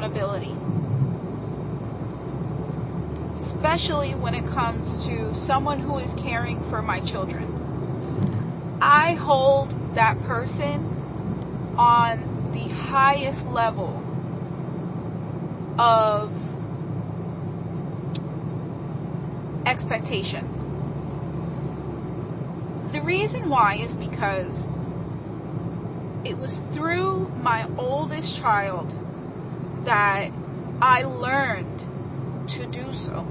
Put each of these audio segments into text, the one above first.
accountability. Especially when it comes to someone who is caring for my children. I hold that person on the highest level of expectation. The reason why is because it was through my oldest child that I learned to do so.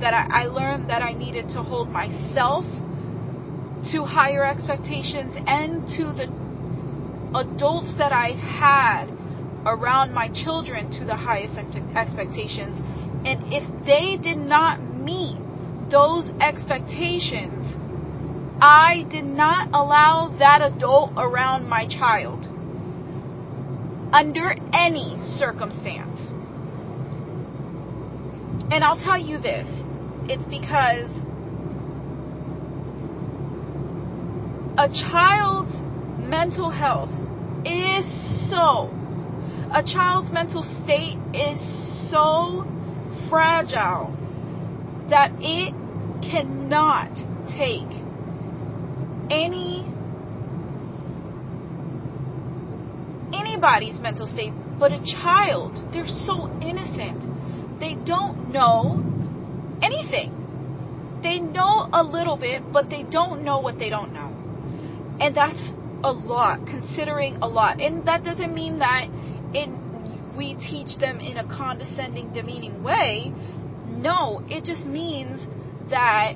That I, learned that I needed to hold myself to higher expectations and to the adults that I had around my children to the highest expectations. And if they did not meet those expectations, I did not allow that adult around my child under any circumstance. And I'll tell you this it's because a child's mental health is so, a child's mental state is so fragile that it cannot take any anybody's mental state but a child. They're so innocent. They don't know anything. They know a little bit but they don't know what they don't know. And that's a lot considering a lot. And that doesn't mean that in we teach them in a condescending demeaning way. No it just means that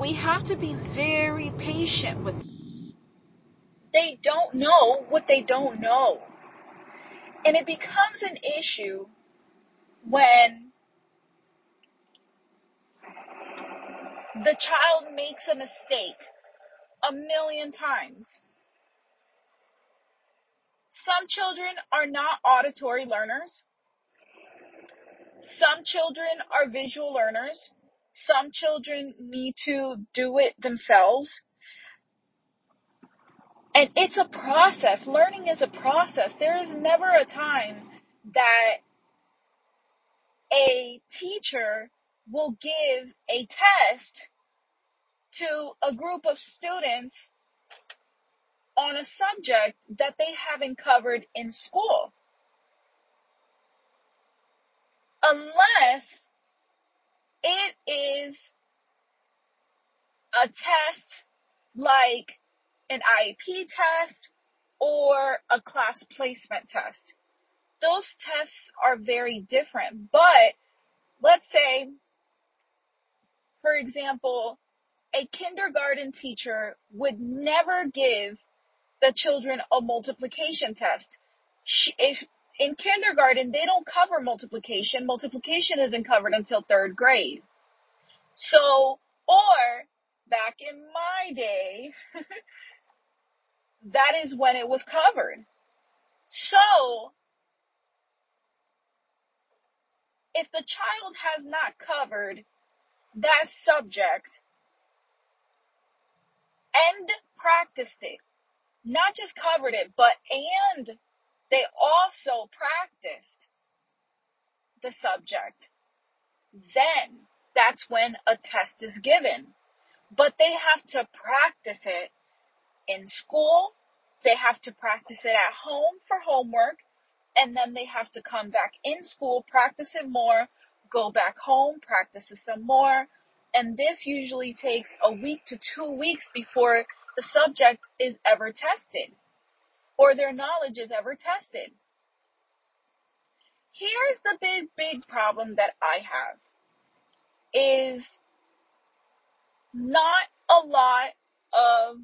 we have to be very patient with them. They don't know what they don't know. And it becomes an issue when the child makes a mistake a million times. Some children are not auditory learners. Some children are visual learners. Some children need to do it themselves. And it's a process. Learning is a process. There is never a time that a teacher will give a test to a group of students on a subject that they haven't covered in school. Unless it is a test like an IEP test or a class placement test. Those tests are very different, but let's say, for example, a kindergarten teacher would never give the children a multiplication test. if in kindergarten, they don't cover multiplication. Multiplication isn't covered until third grade. So, or back in my day, that is when it was covered. So, if the child has not covered that subject and practiced it, not just covered it, but and they also practiced the subject. Then that's when a test is given. But they have to practice it in school. They have to practice it at home for homework. And then they have to come back in school, practice it more, go back home, practice it some more. And this usually takes a week to two weeks before the subject is ever tested or their knowledge is ever tested. Here's the big, big problem that I have is not a lot of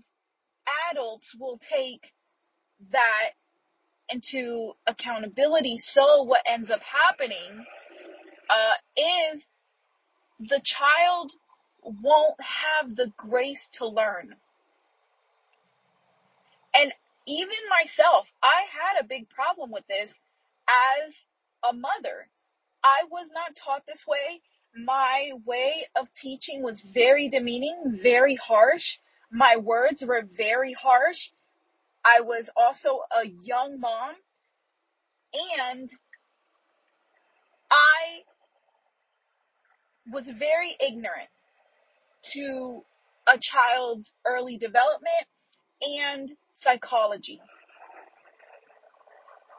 adults will take that into accountability. So what ends up happening uh, is the child won't have the grace to learn. And even myself, I had a big problem with this as a mother. I was not taught this way. My way of teaching was very demeaning, very harsh. My words were very harsh. I was also a young mom and I was very ignorant to a child's early development and psychology.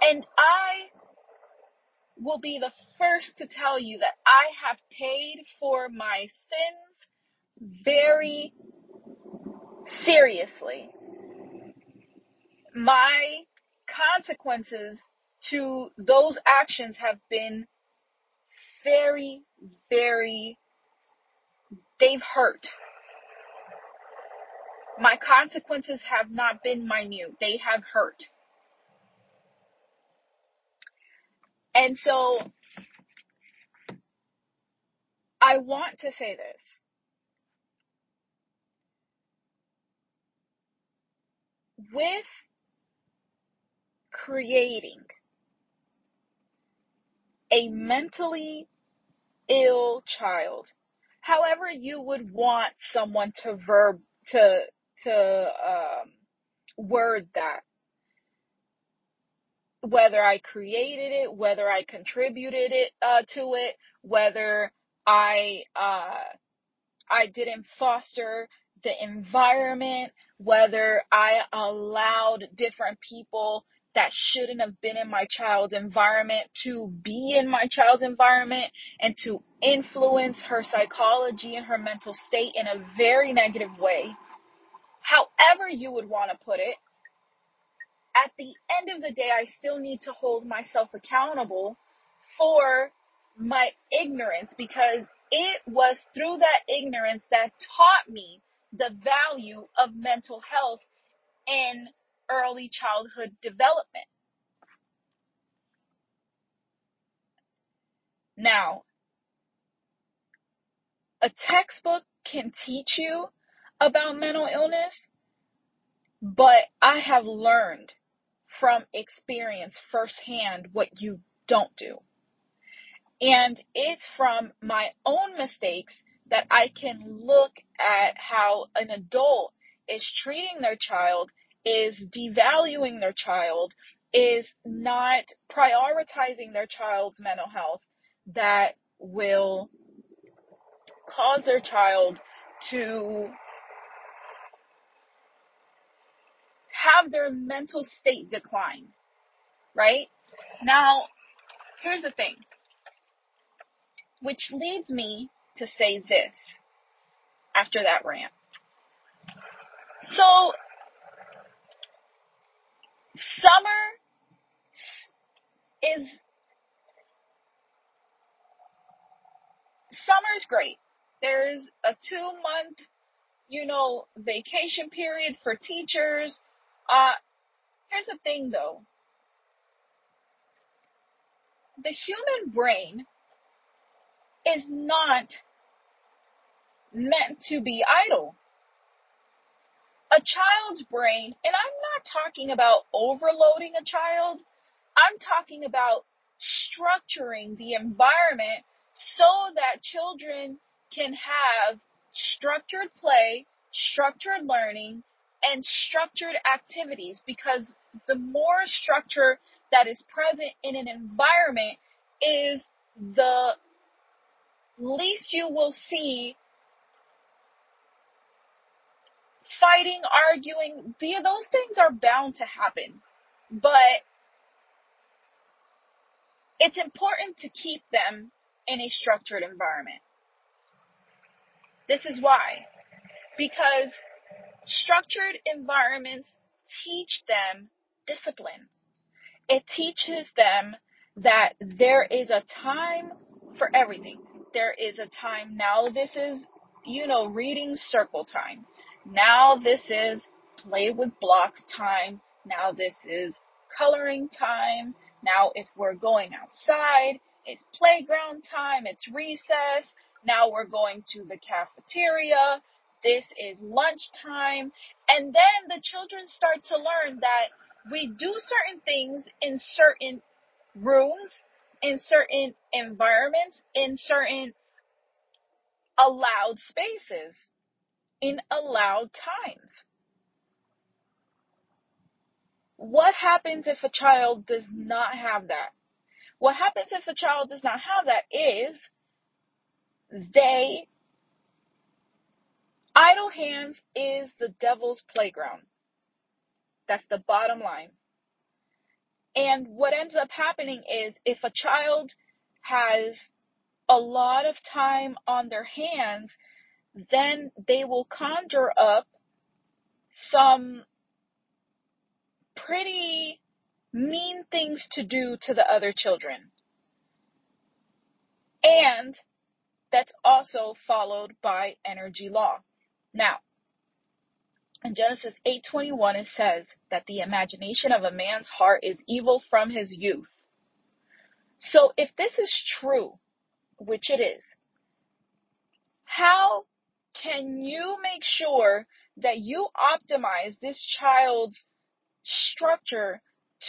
And I will be the first to tell you that I have paid for my sins very seriously. My consequences to those actions have been very, very, they've hurt. My consequences have not been minute, they have hurt. And so I want to say this. With creating a mentally ill child, however you would want someone to verb to to um, word that. Whether I created it, whether I contributed it uh, to it, whether I uh, I didn't foster the environment, whether I allowed different people that shouldn't have been in my child's environment to be in my child's environment and to influence her psychology and her mental state in a very negative way. However, you would want to put it, at the end of the day, I still need to hold myself accountable for my ignorance because it was through that ignorance that taught me the value of mental health in early childhood development. Now, a textbook can teach you about mental illness, but I have learned from experience firsthand what you don't do. And it's from my own mistakes that I can look at how an adult is treating their child, is devaluing their child, is not prioritizing their child's mental health that will cause their child to have their mental state decline, right? Now, here's the thing, which leads me to say this after that rant. So, summer is summer's great. There's a two month, you know, vacation period for teachers. Uh, here's the thing though. The human brain is not meant to be idle. A child's brain, and I'm not talking about overloading a child, I'm talking about structuring the environment so that children can have structured play, structured learning, and structured activities because the more structure that is present in an environment is the least you will see fighting, arguing. Those things are bound to happen. But it's important to keep them in a structured environment. This is why. Because structured environments teach them discipline. It teaches them that there is a time for everything. There is a time now this is, you know, reading circle time. Now this is play with blocks time. Now this is coloring time. Now if we're going outside, it's playground time, it's recess. Now we're going to the cafeteria. This is lunchtime. And then the children start to learn that we do certain things in certain rooms, in certain environments, in certain allowed spaces, in allowed times. What happens if a child does not have that? What happens if a child does not have that is they idle hands is the devil's playground. That's the bottom line. And what ends up happening is if a child has a lot of time on their hands, then they will conjure up some pretty mean things to do to the other children. And that's also followed by energy law. Now, in Genesis 8:21 it says that the imagination of a man's heart is evil from his youth. So if this is true, which it is, how can you make sure that you optimize this child's structure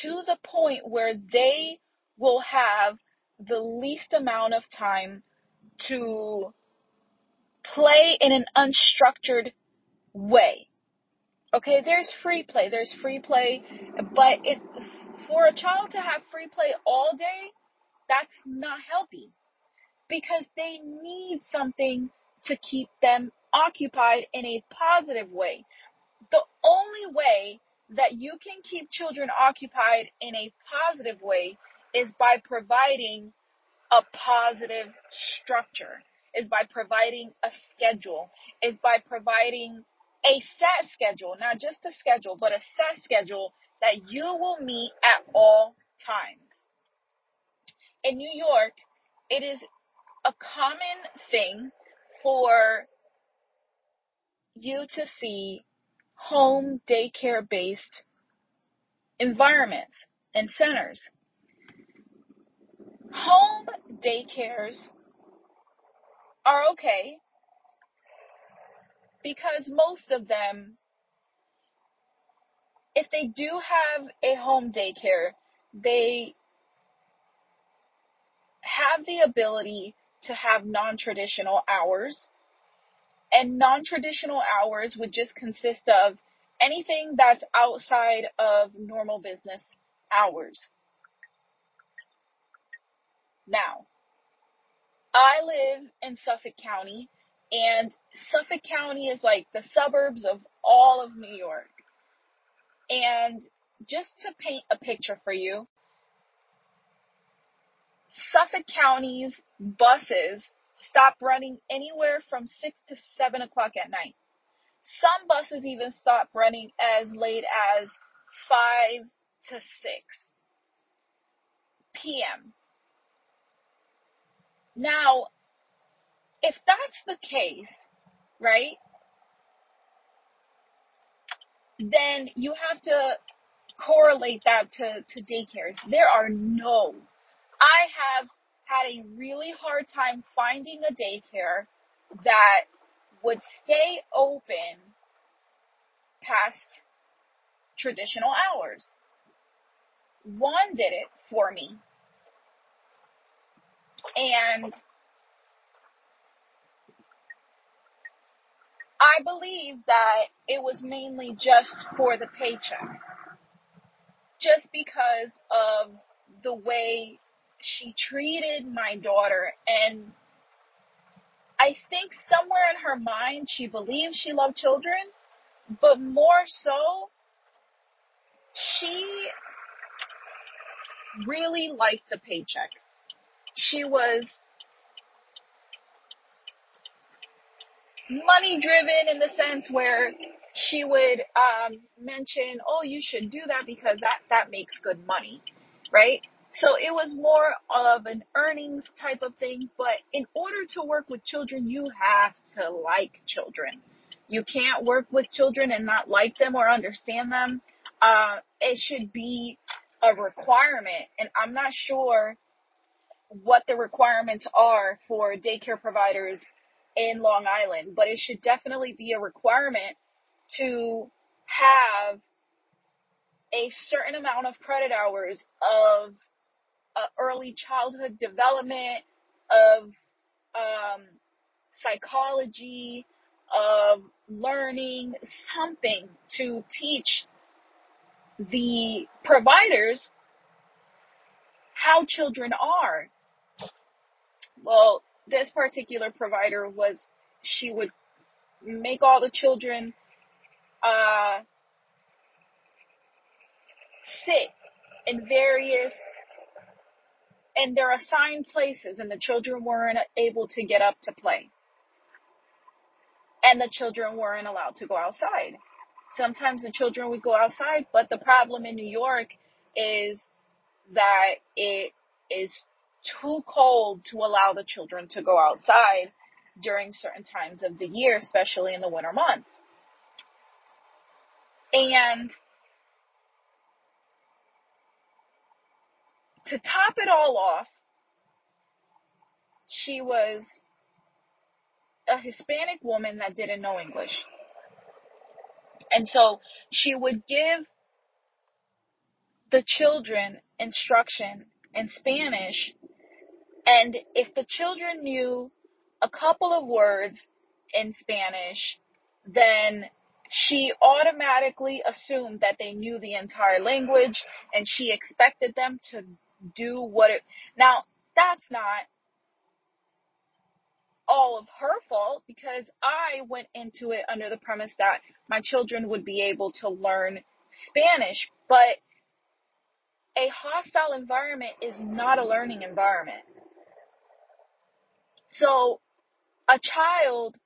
to the point where they will have the least amount of time to play in an unstructured way. Okay, there's free play, there's free play, but it for a child to have free play all day, that's not healthy because they need something to keep them occupied in a positive way. The only way that you can keep children occupied in a positive way is by providing a positive structure, is by providing a schedule, is by providing a set schedule, not just a schedule, but a set schedule that you will meet at all times. In New York, it is a common thing for you to see home daycare based environments and centers. Home daycares are okay because most of them, if they do have a home daycare, they have the ability to have non traditional hours and non-traditional hours would just consist of anything that's outside of normal business hours. Now, I live in Suffolk County and Suffolk County is like the suburbs of all of New York. And just to paint a picture for you, Suffolk County's buses stop running anywhere from 6 to 7 o'clock at night. Some buses even stop running as late as 5 to 6 p.m. Now, if that's the case, right, then you have to correlate that to, to daycares. There are no, I have had a really hard time finding a daycare that would stay open past traditional hours. One did it for me. And I believe that it was mainly just for the paycheck. Just because of the way she treated my daughter and I think somewhere in her mind she believed she loved children, but more so she really liked the paycheck. She was money driven in the sense where she would um, mention, "Oh, you should do that because that that makes good money," right? So it was more of an earnings type of thing, but in order to work with children, you have to like children. You can't work with children and not like them or understand them. Uh, it should be a requirement, and I'm not sure what the requirements are for daycare providers in Long Island, but it should definitely be a requirement to have a certain amount of credit hours of uh, early childhood development, of um, psychology, of learning something to teach the providers how children are. Well, this particular provider was, she would make all the children uh, sit in various and they're assigned places and the children weren't able to get up to play. And the children weren't allowed to go outside. Sometimes the children would go outside but the problem in new york is that it is too cold to allow the children to go outside during certain times of the year especially in the winter months. And to top it all off, she was a Hispanic woman that didn't know English. And so she would give the children instruction in Spanish. And if the children knew a couple of words in Spanish, then she automatically assumed that they knew the entire language and she expected them to do what it. Now, that's not all of her fault because I went into it under the premise that my children would be able to learn Spanish, but a hostile environment is not a learning environment. So a child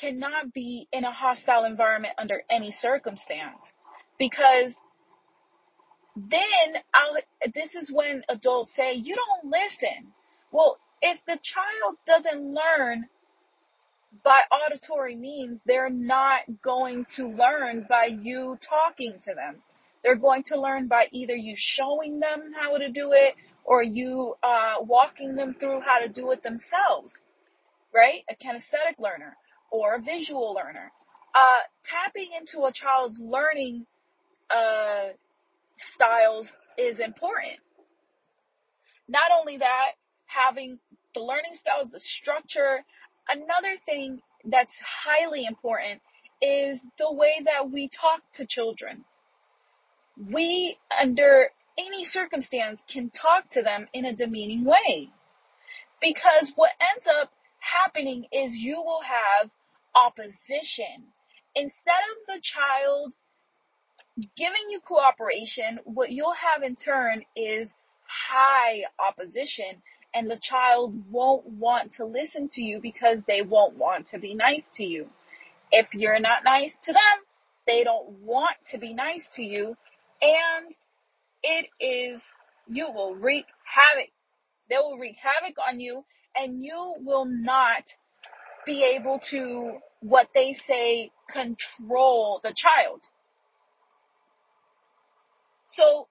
cannot be in a hostile environment under any circumstance because then I'll, this is when adults say, you don't listen. Well, if the child doesn't learn by auditory means, they're not going to learn by you talking to them. They're going to learn by either you showing them how to do it or you uh, walking them through how to do it themselves, right? A kinesthetic learner or a visual learner. Uh, tapping into a child's learning uh, styles is important. Not only that, having the learning styles, the structure. Another thing that's highly important is the way that we talk to children. We, under any circumstance, can talk to them in a demeaning way. Because what ends up happening is you will have opposition. Instead of the child giving you cooperation, what you'll have in turn is high opposition and the child won't want to listen to you because they won't want to be nice to you. If you're not nice to them, they don't want to be nice to you and it is, you will wreak havoc. They will wreak havoc on you and you will not be able to, what they say, control the child so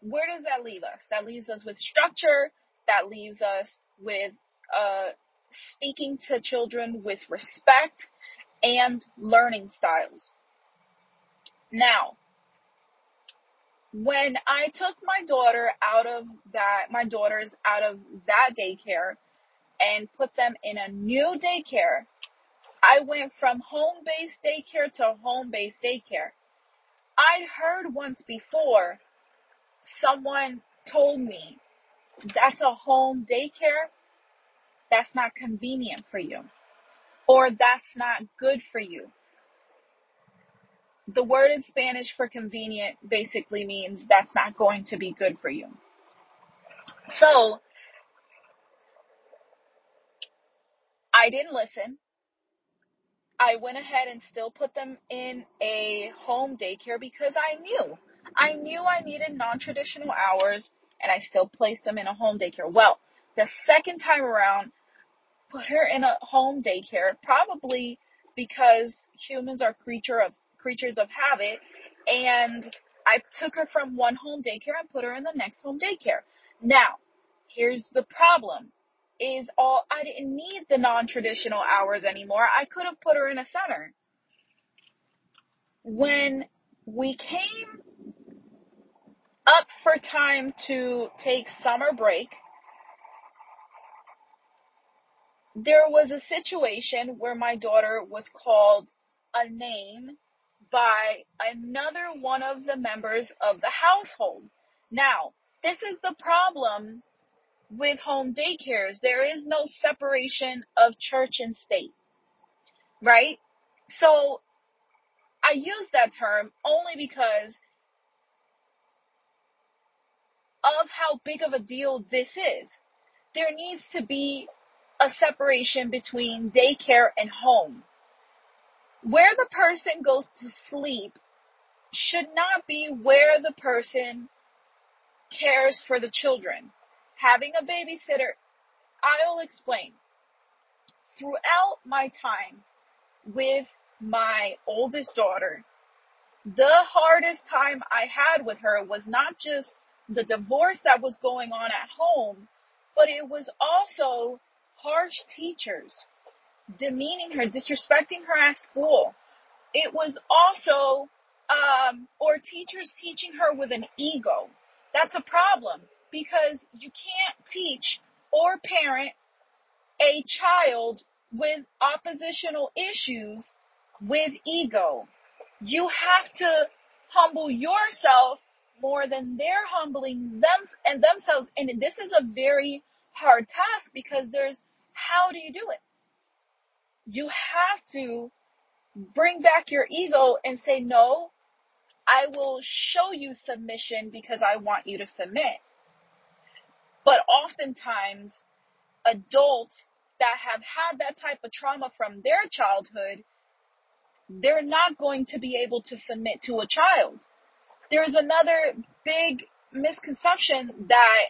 where does that leave us? That leaves us with structure. That leaves us with uh, speaking to children with respect and learning styles. Now, when I took my daughter out of that, my daughters out of that daycare and put them in a new daycare, I went from home based daycare to home based daycare. I'd heard once before someone told me that's a home daycare. That's not convenient for you. Or that's not good for you. The word in Spanish for convenient basically means that's not going to be good for you. So, I didn't listen. I went ahead and still put them in a home daycare because I knew. I knew I needed non-traditional hours and I still placed them in a home daycare. Well, the second time around, put her in a home daycare, probably because humans are creature of creatures of habit and I took her from one home daycare and put her in the next home daycare. Now, here's the problem is all I didn't need the non-traditional hours anymore. I could have put her in a center. When we came up for time to take summer break, there was a situation where my daughter was called a name by another one of the members of the household. Now, This is the problem with home daycares. There is no separation of church and state, right? So I use that term only because of how big of a deal this is. There needs to be a separation between daycare and home. Where the person goes to sleep should not be where the person cares for the children. Having a babysitter, I'll explain. Throughout my time with my oldest daughter, the hardest time I had with her was not just the divorce that was going on at home, but it was also harsh teachers demeaning her, disrespecting her at school. It was also, um, or teachers teaching her with an ego. That's a problem because you can't teach or parent a child with oppositional issues with ego. You have to humble yourself more than they're humbling them and themselves. And this is a very hard task because there's how do you do it? You have to bring back your ego and say, no, I will show you submission because I want you to submit. But oftentimes, adults that have had that type of trauma from their childhood, they're not going to be able to submit to a child. There's another big misconception that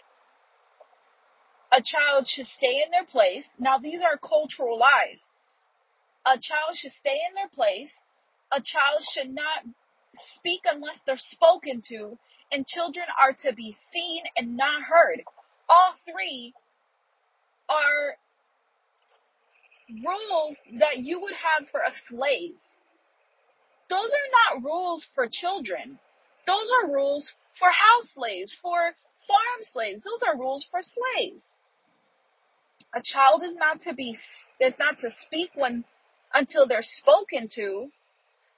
a child should stay in their place. Now, these are cultural lies. A child should stay in their place. A child should not speak unless they're spoken to. And children are to be seen and not heard. All three are rules that you would have for a slave. Those are not rules for children. Those are rules for house slaves, for farm slaves. Those are rules for slaves. A child is not to be is not to speak when until they're spoken to.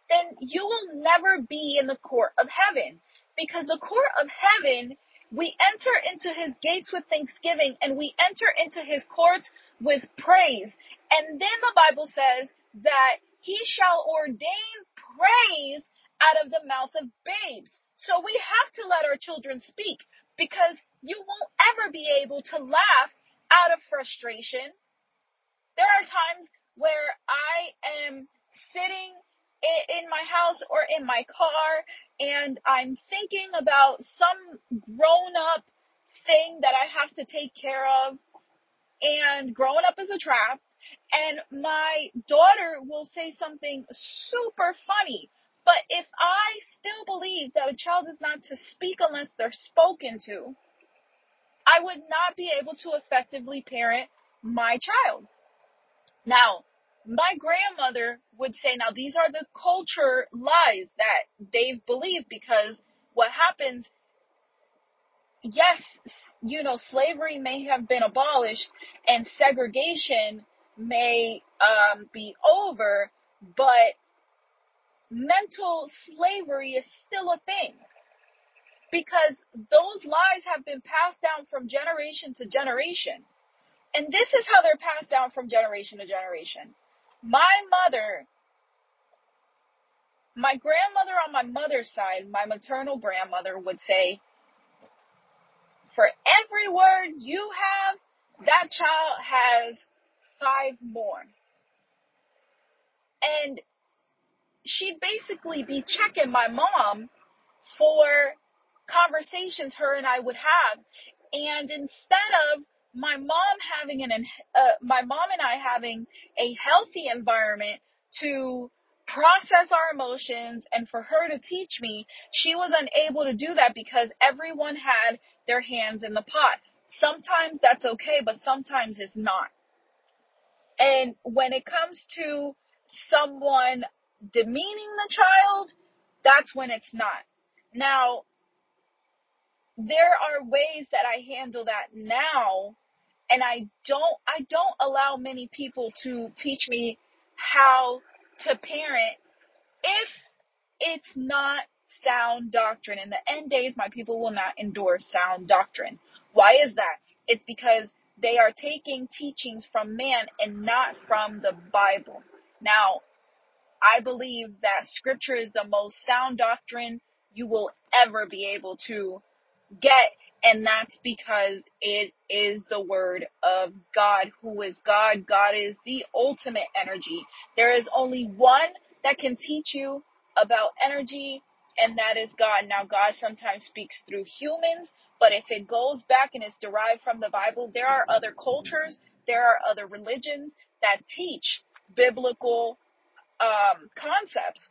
Then you will never be in the court of heaven because the court of heaven we enter into his gates with thanksgiving and we enter into his courts with praise. And then the Bible says that he shall ordain praise out of the mouth of babes. So we have to let our children speak because you won't ever be able to laugh out of frustration. There are times where I am sitting in my house or in my car and I'm thinking about some grown up thing that I have to take care of. And growing up is a trap. And my daughter will say something super funny. But if I still believe that a child is not to speak unless they're spoken to, I would not be able to effectively parent my child. Now, my grandmother would say, now these are the culture lies that they've believed because what happens, yes, you know, slavery may have been abolished and segregation may um, be over, but mental slavery is still a thing because those lies have been passed down from generation to generation. And this is how they're passed down from generation to generation. My mother, my grandmother on my mother's side, my maternal grandmother would say, for every word you have, that child has five more. And she'd basically be checking my mom for conversations her and I would have. And instead of my mom having an, uh, my mom and I having a healthy environment to process our emotions and for her to teach me, she was unable to do that because everyone had their hands in the pot. Sometimes that's okay, but sometimes it's not. And when it comes to someone demeaning the child, that's when it's not. Now, there are ways that I handle that now, and I don't, I don't allow many people to teach me how to parent if it's not sound doctrine. In the end days, my people will not endure sound doctrine. Why is that? It's because they are taking teachings from man and not from the Bible. Now, I believe that scripture is the most sound doctrine you will ever be able to get. And that's because it is the word of God, who is God. God is the ultimate energy. There is only one that can teach you about energy, and that is God. Now, God sometimes speaks through humans, but if it goes back and is derived from the Bible, there are other cultures, there are other religions that teach biblical um, concepts.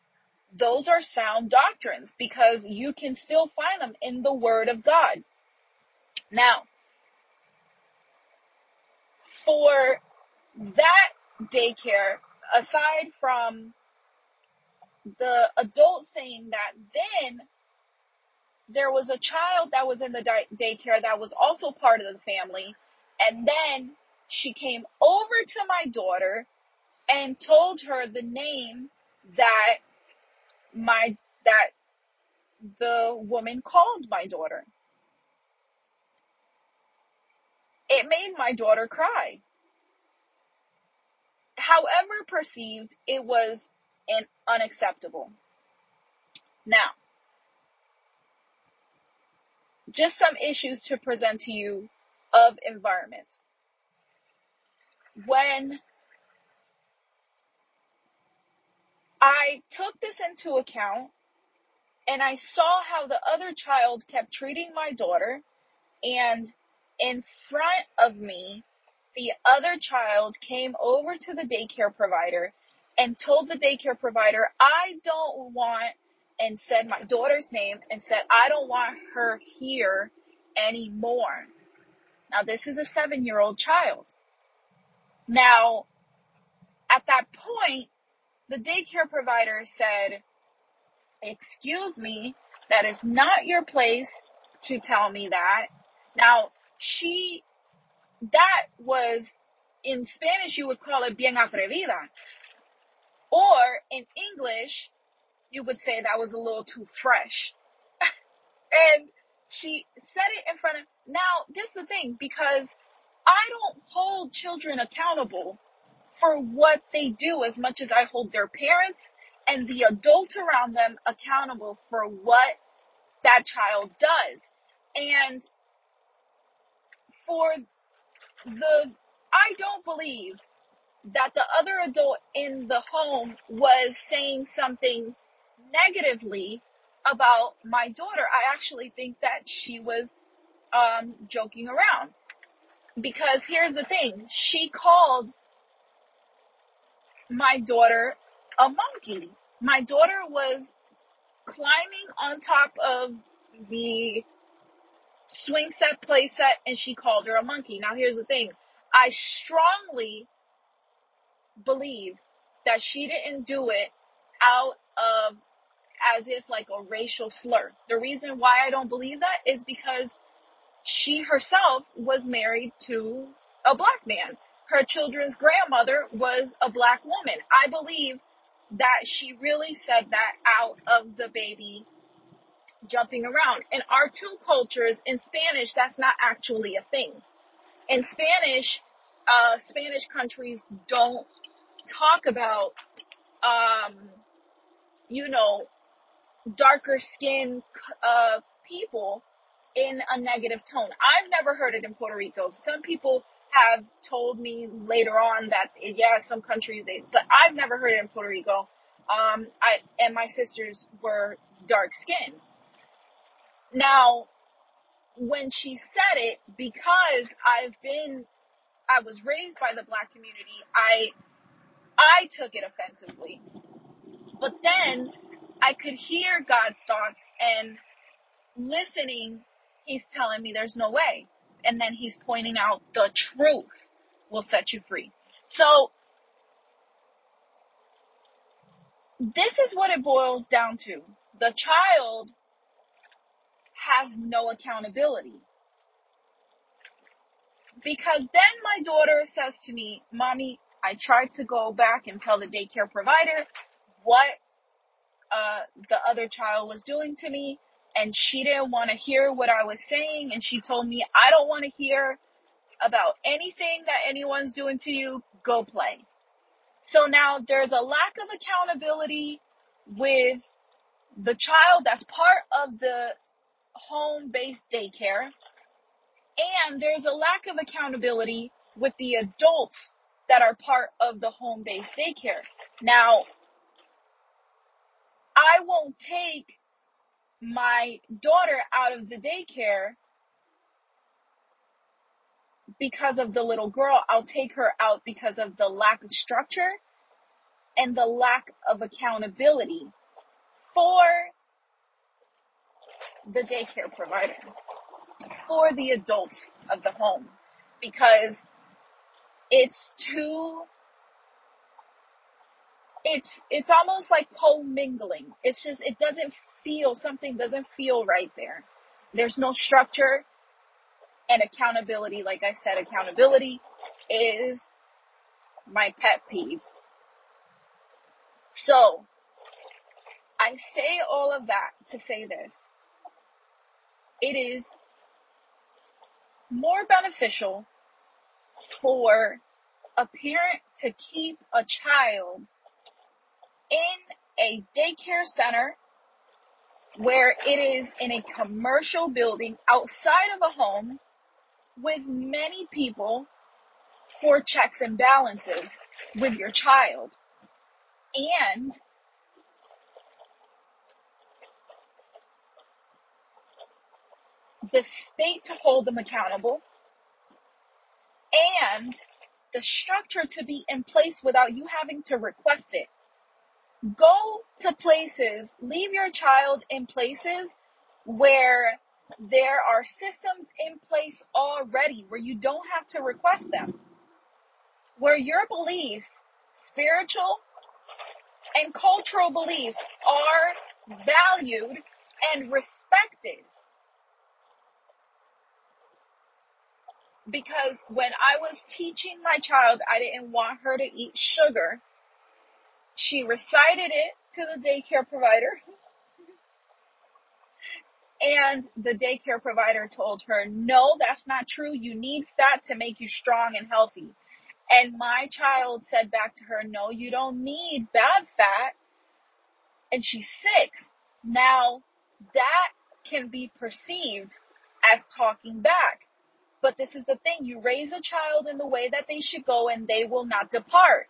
Those are sound doctrines because you can still find them in the Word of God. Now, for that daycare, aside from the adult saying that, then there was a child that was in the daycare that was also part of the family. And then she came over to my daughter and told her the name that my, that the woman called my daughter. It made my daughter cry. However perceived, it was an unacceptable. Now, just some issues to present to you of environments. When I took this into account and I saw how the other child kept treating my daughter, and in front of me, the other child came over to the daycare provider and told the daycare provider, I don't want, and said my daughter's name and said, I don't want her here anymore. Now, this is a seven year old child. Now, at that point, the daycare provider said, Excuse me, that is not your place to tell me that. Now, she, that was, in Spanish, you would call it bien atrevida. Or in English, you would say that was a little too fresh. and she said it in front of, now, this is the thing, because I don't hold children accountable for what they do as much as I hold their parents and the adult around them accountable for what that child does. And for the, I don't believe that the other adult in the home was saying something negatively about my daughter. I actually think that she was um, joking around. Because here's the thing, she called my daughter a monkey. My daughter was climbing on top of the swing set play set and she called her a monkey. Now here's the thing. I strongly believe that she didn't do it out of as if like a racial slur. The reason why I don't believe that is because she herself was married to a black man. Her children's grandmother was a black woman. I believe that she really said that out of the baby jumping around. In our two cultures, in Spanish, that's not actually a thing. In Spanish, uh, Spanish countries don't talk about, um, you know, darker skinned uh, people in a negative tone. I've never heard it in Puerto Rico. Some people have told me later on that yeah, some countries they, but I've never heard it in Puerto Rico. Um, I and my sisters were dark skinned. Now, when she said it, because I've been, I was raised by the black community, I, I took it offensively. But then I could hear God's thoughts and listening, he's telling me there's no way. And then he's pointing out the truth will set you free. So this is what it boils down to. The child has no accountability. Because then my daughter says to me, Mommy, I tried to go back and tell the daycare provider what uh, the other child was doing to me, and she didn't want to hear what I was saying, and she told me, I don't want to hear about anything that anyone's doing to you, go play. So now there's a lack of accountability with the child that's part of the home based daycare, and there's a lack of accountability with the adults that are part of the home based daycare. Now, I won't take my daughter out of the daycare because of the little girl. I'll take her out because of the lack of structure and the lack of accountability for the daycare provider, for the adults of the home, because it's too it's it's almost like co-mingling. It's just it doesn't feel something doesn't feel right there. There's no structure and accountability. Like I said, accountability is my pet peeve. So I say all of that to say this. It is more beneficial for a parent to keep a child in a daycare center where it is in a commercial building outside of a home with many people for checks and balances with your child. And the state to hold them accountable and the structure to be in place without you having to request it. Go to places, leave your child in places where there are systems in place already where you don't have to request them. Where your beliefs, spiritual and cultural beliefs are valued and respected. Because when I was teaching my child, I didn't want her to eat sugar she recited it to the daycare provider. And the daycare provider told her, no, that's not true. You need fat to make you strong and healthy. And my child said back to her, no, you don't need bad fat. And she's six. Now that can be perceived as talking back. But this is the thing. You raise a child in the way that they should go and they will not depart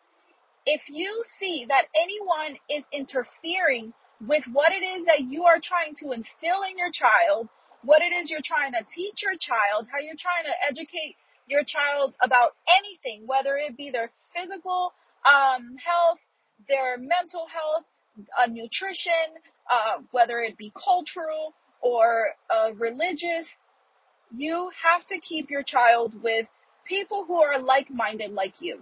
if you see that anyone is interfering with what it is that you are trying to instill in your child, what it is you're trying to teach your child, how you're trying to educate your child about anything, whether it be their physical um, health, their mental health, uh, nutrition, uh, whether it be cultural or uh, religious, you have to keep your child with people who are like-minded like you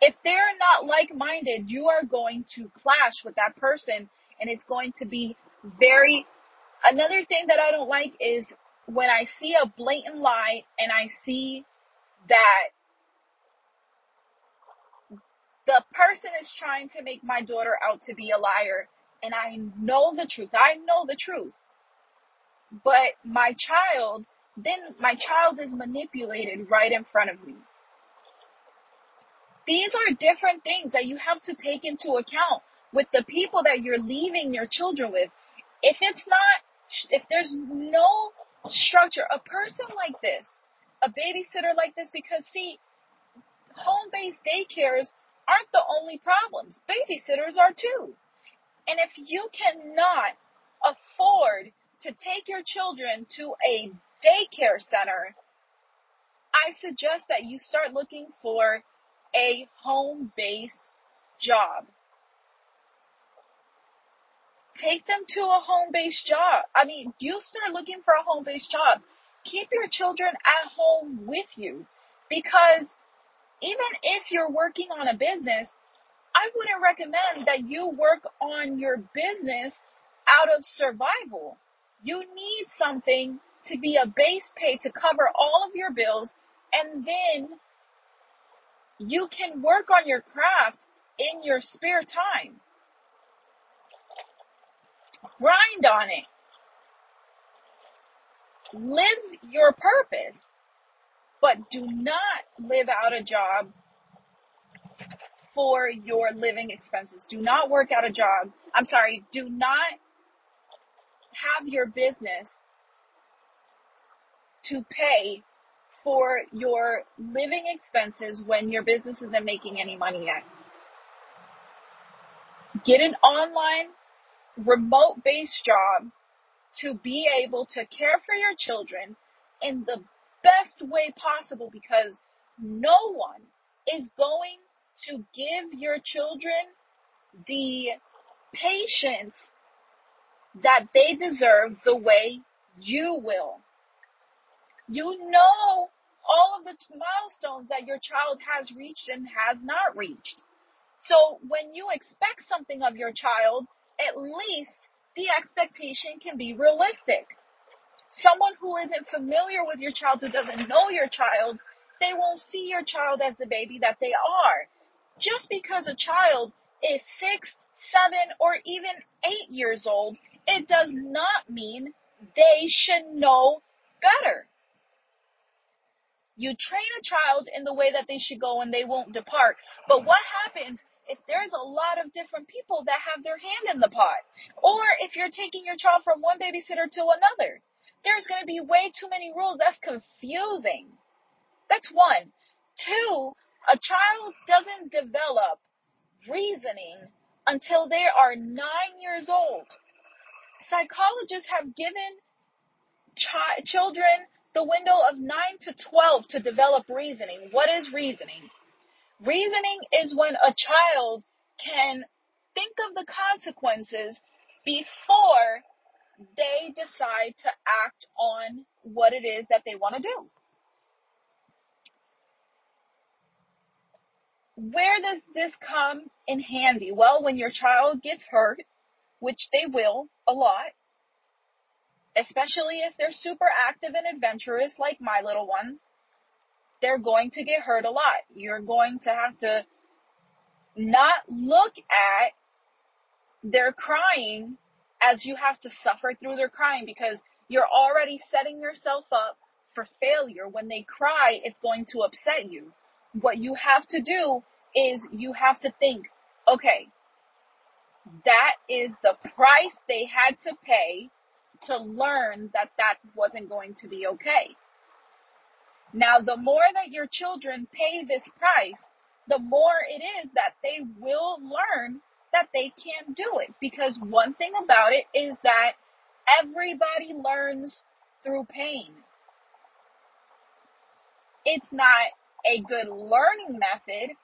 if they're not like-minded, you are going to clash with that person and it's going to be very, another thing that I don't like is when I see a blatant lie and I see that the person is trying to make my daughter out to be a liar and I know the truth. I know the truth. But my child, then my child is manipulated right in front of me. These are different things that you have to take into account with the people that you're leaving your children with. If it's not, if there's no structure, a person like this, a babysitter like this, because see, home-based daycares aren't the only problems. Babysitters are too. And if you cannot afford to take your children to a daycare center, I suggest that you start looking for a home based job. Take them to a home based job. I mean, you start looking for a home based job. Keep your children at home with you because even if you're working on a business, I wouldn't recommend that you work on your business out of survival. You need something to be a base pay to cover all of your bills and then you can work on your craft in your spare time. Grind on it. Live your purpose, but do not live out a job for your living expenses. Do not work out a job. I'm sorry, do not have your business to pay for your living expenses when your business isn't making any money yet. Get an online remote based job to be able to care for your children in the best way possible because no one is going to give your children the patience that they deserve the way you will. You know all of the milestones that your child has reached and has not reached. So when you expect something of your child, at least the expectation can be realistic. Someone who isn't familiar with your child, who doesn't know your child, they won't see your child as the baby that they are. Just because a child is six, seven, or even eight years old, it does not mean they should know better. You train a child in the way that they should go and they won't depart. But what happens if there's a lot of different people that have their hand in the pot? Or if you're taking your child from one babysitter to another? There's going to be way too many rules. That's confusing. That's one. Two, a child doesn't develop reasoning until they are nine years old. Psychologists have given chi- children the window of 9 to 12 to develop reasoning. What is reasoning? Reasoning is when a child can think of the consequences before they decide to act on what it is that they want to do. Where does this come in handy? Well, when your child gets hurt, which they will a lot, especially if they're super active and adventurous like my little ones, they're going to get hurt a lot. You're going to have to not look at their crying as you have to suffer through their crying because you're already setting yourself up for failure. When they cry, it's going to upset you. What you have to do is you have to think, okay, that is the price they had to pay to learn that that wasn't going to be okay. Now, the more that your children pay this price, the more it is that they will learn that they can't do it. Because one thing about it is that everybody learns through pain. It's not a good learning method,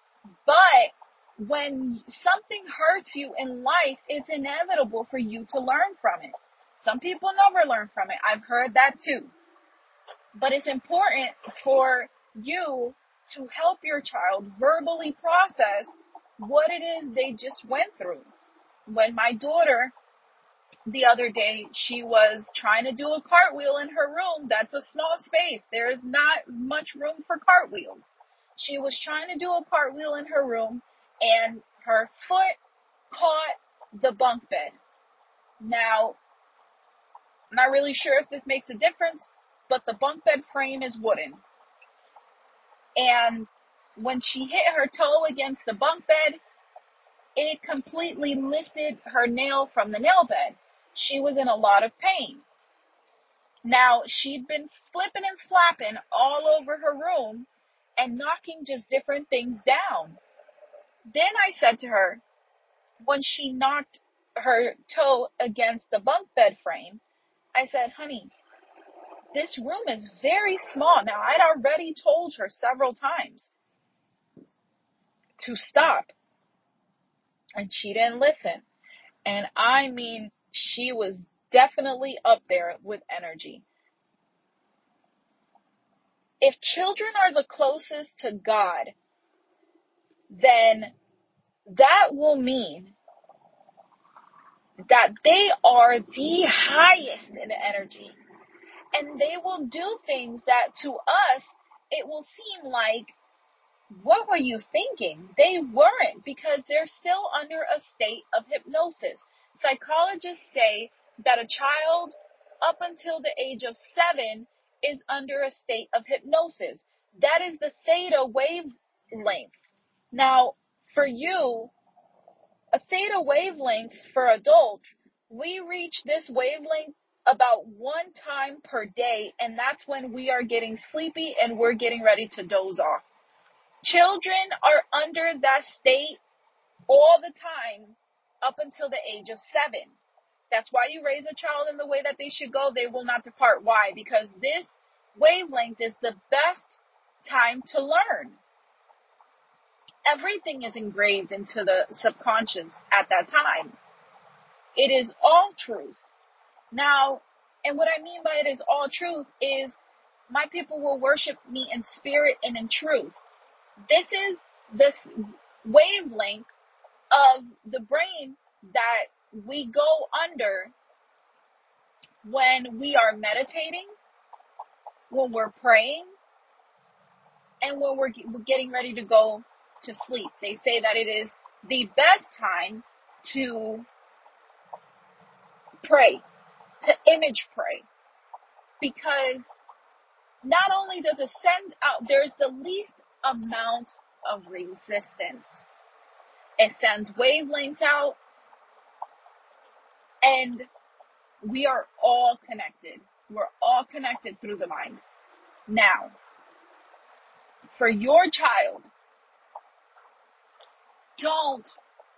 but when something hurts you in life, it's inevitable for you to learn from it. Some people never learn from it. I've heard that too. But it's important for you to help your child verbally process what it is they just went through. When my daughter, the other day, she was trying to do a cartwheel in her room. That's a small space. There is not much room for cartwheels. She was trying to do a cartwheel in her room and her foot caught the bunk bed. Now, not really sure if this makes a difference, but the bunk bed frame is wooden. And when she hit her toe against the bunk bed, it completely lifted her nail from the nail bed. She was in a lot of pain. Now, she'd been flipping and flapping all over her room and knocking just different things down. Then I said to her, when she knocked her toe against the bunk bed frame, I said, honey, this room is very small. Now, I'd already told her several times to stop. And she didn't listen. And I mean, she was definitely up there with energy. If children are the closest to God, then that will mean that they are the highest in energy and they will do things that to us it will seem like what were you thinking they weren't because they're still under a state of hypnosis Psychologists say that a child up until the age of seven is under a state of hypnosis. That is the theta wavelength. Now, for you, a theta wavelength for adults, we reach this wavelength about one time per day, and that's when we are getting sleepy and we're getting ready to doze off. Children are under that state all the time up until the age of seven. That's why you raise a child in the way that they should go. They will not depart. Why? Because this wavelength is the best time to learn. Everything is engraved into the subconscious at that time. It is all truth. Now, and what I mean by it is all truth is my people will worship me in spirit and in truth. This is this wavelength of the brain that we go under when we are meditating, when we're praying, and when we're getting ready to go to sleep. They say that it is the best time to pray, to image pray, because not only does it send out, there's the least amount of resistance. It sends wavelengths out and we are all connected. We're all connected through the mind. Now, for your child, don't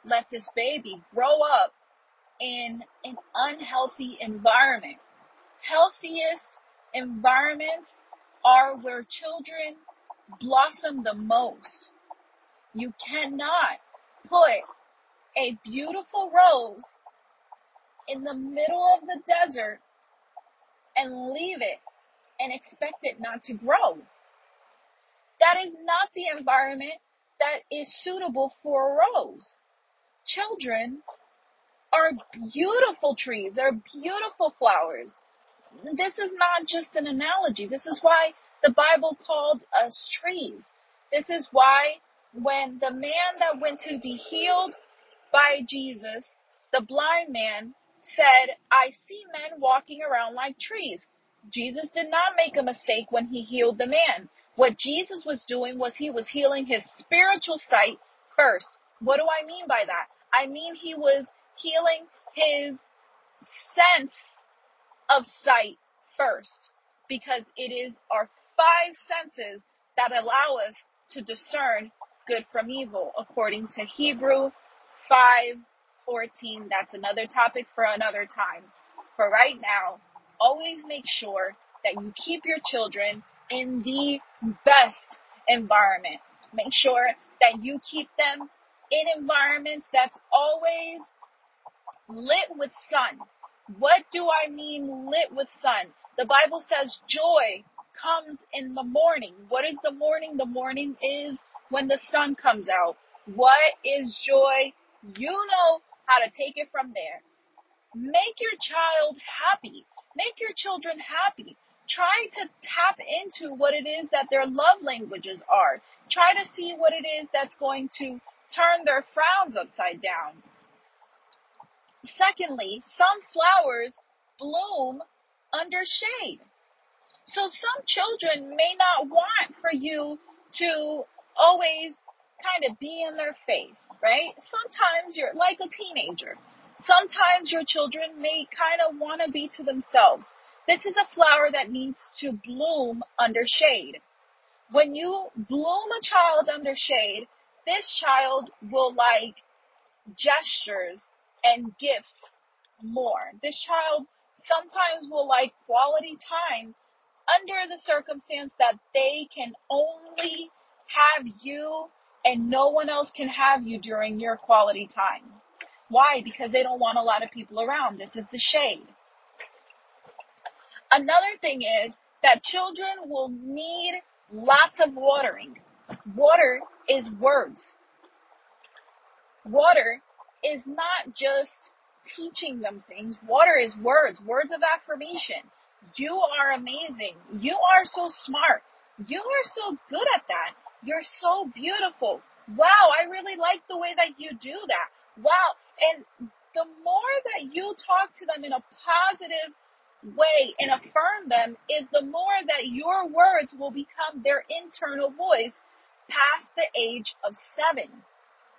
let this baby grow up in an unhealthy environment. Healthiest environments are where children blossom the most. You cannot put a beautiful rose in the middle of the desert and leave it and expect it not to grow. That is not the environment that is suitable for a rose. Children are beautiful trees. They're beautiful flowers. This is not just an analogy. This is why the Bible called us trees. This is why when the man that went to be healed by Jesus, the blind man, said, I see men walking around like trees. Jesus did not make a mistake when he healed the man. What Jesus was doing was he was healing his spiritual sight first. What do I mean by that? I mean he was healing his sense of sight first because it is our five senses that allow us to discern good from evil according to Hebrew 5 14. That's another topic for another time. For right now, always make sure that you keep your children in the best environment. Make sure that you keep them in environments that's always lit with sun. What do I mean lit with sun? The Bible says joy comes in the morning. What is the morning? The morning is when the sun comes out. What is joy? You know how to take it from there. Make your child happy. Make your children happy. Try to tap into what it is that their love languages are. Try to see what it is that's going to turn their frowns upside down. Secondly, some flowers bloom under shade. So some children may not want for you to always kind of be in their face, right? Sometimes you're like a teenager. Sometimes your children may kind of want to be to themselves. This is a flower that needs to bloom under shade. When you bloom a child under shade, this child will like gestures and gifts more. This child sometimes will like quality time under the circumstance that they can only have you and no one else can have you during your quality time. Why? Because they don't want a lot of people around. This is the shade. Another thing is that children will need lots of watering. Water is words. Water is not just teaching them things. Water is words, words of affirmation. You are amazing. You are so smart. You are so good at that. You're so beautiful. Wow, I really like the way that you do that. Wow. And the more that you talk to them in a positive way and affirm them, is the more that your words will become their internal voice past the age of seven.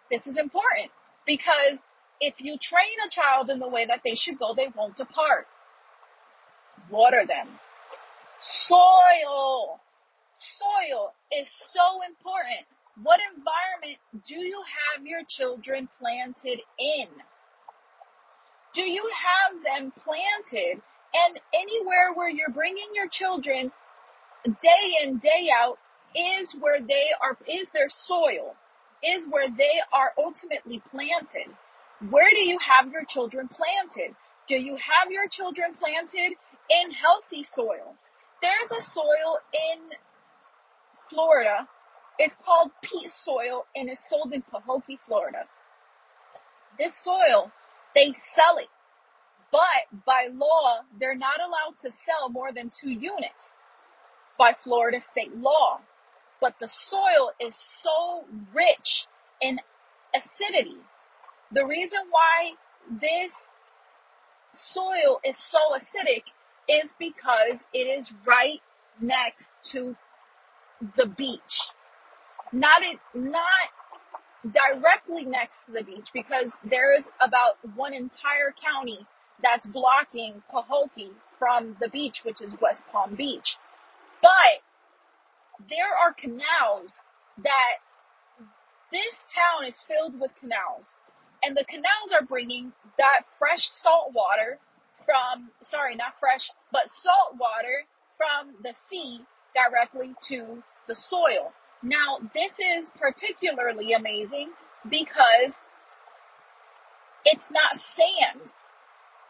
This is important because if you train a child in the way that they should go, they won't depart. Water them. Soil. Soil is so important. What environment do you have your children planted in? Do you have them planted and anywhere where you're bringing your children day in, day out is where they are, is their soil, is where they are ultimately planted. Where do you have your children planted? Do you have your children planted in healthy soil? There's a soil in Florida. It's called peat soil and it's sold in Pahokee, Florida. This soil, they sell it. But by law, they're not allowed to sell more than two units by Florida state law. But the soil is so rich in acidity. The reason why this soil is so acidic is because it is right next to the beach. Not it, not directly next to the beach because there is about one entire county that's blocking Pahokee from the beach, which is West Palm Beach. But there are canals that this town is filled with canals and the canals are bringing that fresh salt water from, sorry, not fresh, but salt water from the sea directly to the soil. Now, this is particularly amazing because it's not sand.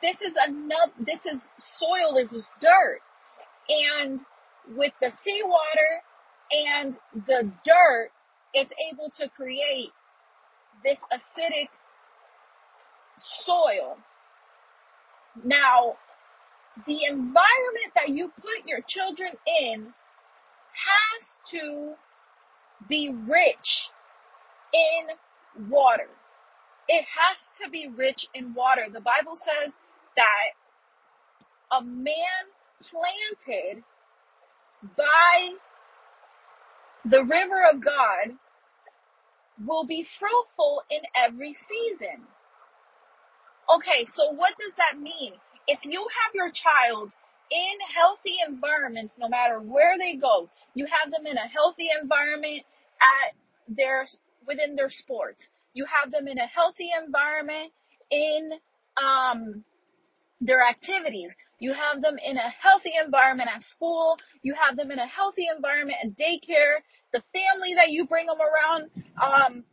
This is another, this is soil, this is dirt. And with the seawater and the dirt, it's able to create this acidic soil. Now, the environment that you put your children in has to be rich in water. It has to be rich in water. The Bible says that a man planted by the river of God will be fruitful in every season. Okay, so what does that mean? If you have your child in healthy environments, no matter where they go, you have them in a healthy environment at their within their sports. You have them in a healthy environment in um, their activities. You have them in a healthy environment at school. You have them in a healthy environment at daycare. The family that you bring them around, um,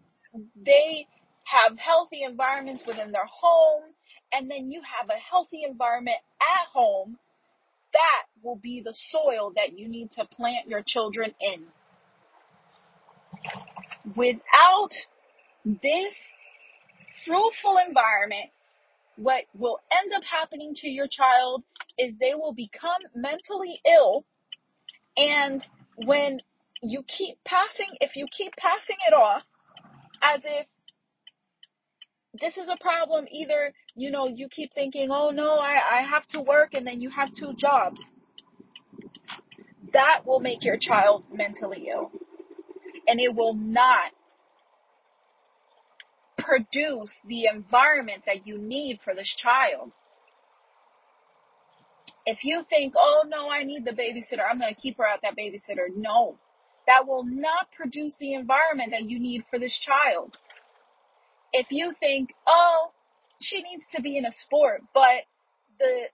they have healthy environments within their home. And then you have a healthy environment at home. That will be the soil that you need to plant your children in. Without this fruitful environment, what will end up happening to your child is they will become mentally ill. And when you keep passing, if you keep passing it off as if this is a problem, either, you know, you keep thinking, oh no, I, I have to work and then you have two jobs. That will make your child mentally ill. And it will not produce the environment that you need for this child. If you think, oh no, I need the babysitter, I'm going to keep her at that babysitter. No, that will not produce the environment that you need for this child. If you think, oh, she needs to be in a sport, but the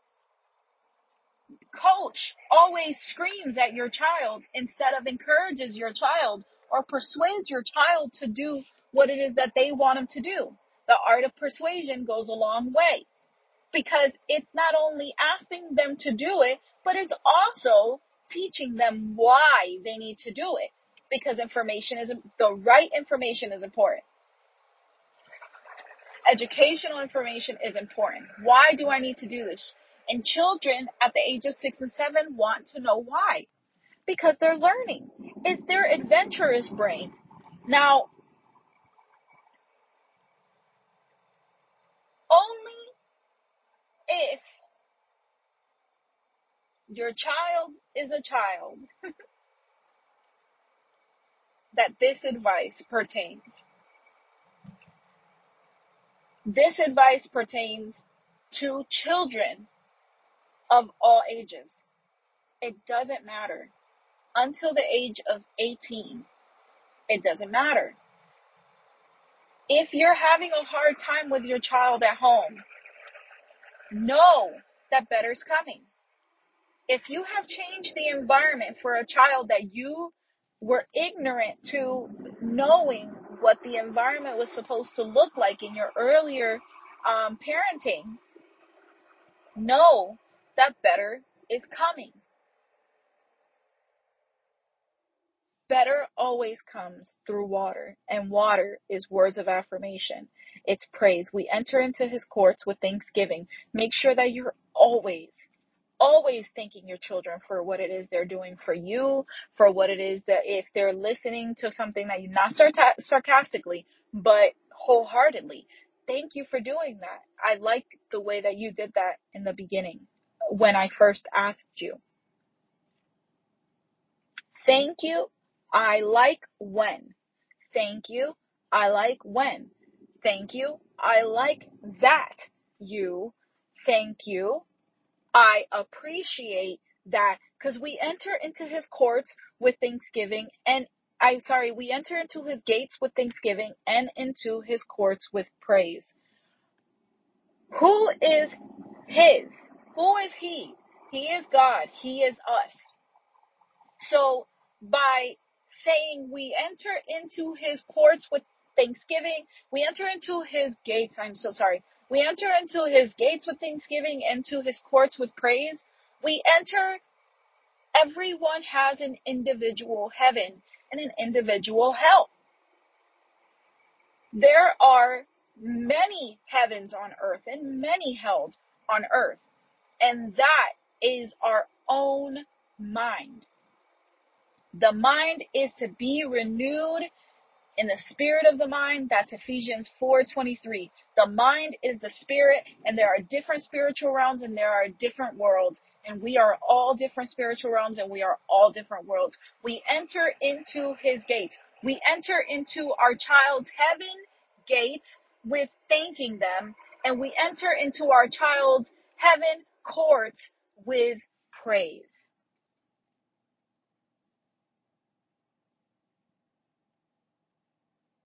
coach always screams at your child instead of encourages your child or persuades your child to do what it is that they want them to do. The art of persuasion goes a long way because it's not only asking them to do it, but it's also teaching them why they need to do it because information is the right information is important. Educational information is important. Why do I need to do this? And children at the age of six and seven want to know why. Because they're learning. It's their adventurous brain. Now, only if your child is a child that this advice pertains. This advice pertains to children of all ages. It doesn't matter. Until the age of 18, it doesn't matter. If you're having a hard time with your child at home, know that better's coming. If you have changed the environment for a child that you were ignorant to knowing what the environment was supposed to look like in your earlier um, parenting, know that better is coming. Better always comes through water, and water is words of affirmation. It's praise. We enter into his courts with thanksgiving. Make sure that you're always, always thanking your children for what it is they're doing for you, for what it is that if they're listening to something that you not sarta- sarcastically, but wholeheartedly. Thank you for doing that. I like the way that you did that in the beginning when I first asked you. Thank you. I like when. Thank you. I like when. Thank you. I like that. You. Thank you. I appreciate that because we enter into his courts with thanksgiving and I'm sorry, we enter into his gates with thanksgiving and into his courts with praise. Who is his? Who is he? He is God. He is us. So by saying we enter into his courts with thanksgiving, we enter into his gates. I'm so sorry. We enter into his gates with thanksgiving, into his courts with praise. We enter, everyone has an individual heaven and an individual hell. There are many heavens on earth and many hells on earth. And that is our own mind. The mind is to be renewed in the spirit of the mind. That's Ephesians 4:23. The mind is the spirit and there are different spiritual realms and there are different worlds and we are all different spiritual realms and we are all different worlds. We enter into his gates. We enter into our child's heaven gates with thanking them and we enter into our child's heaven courts with praise.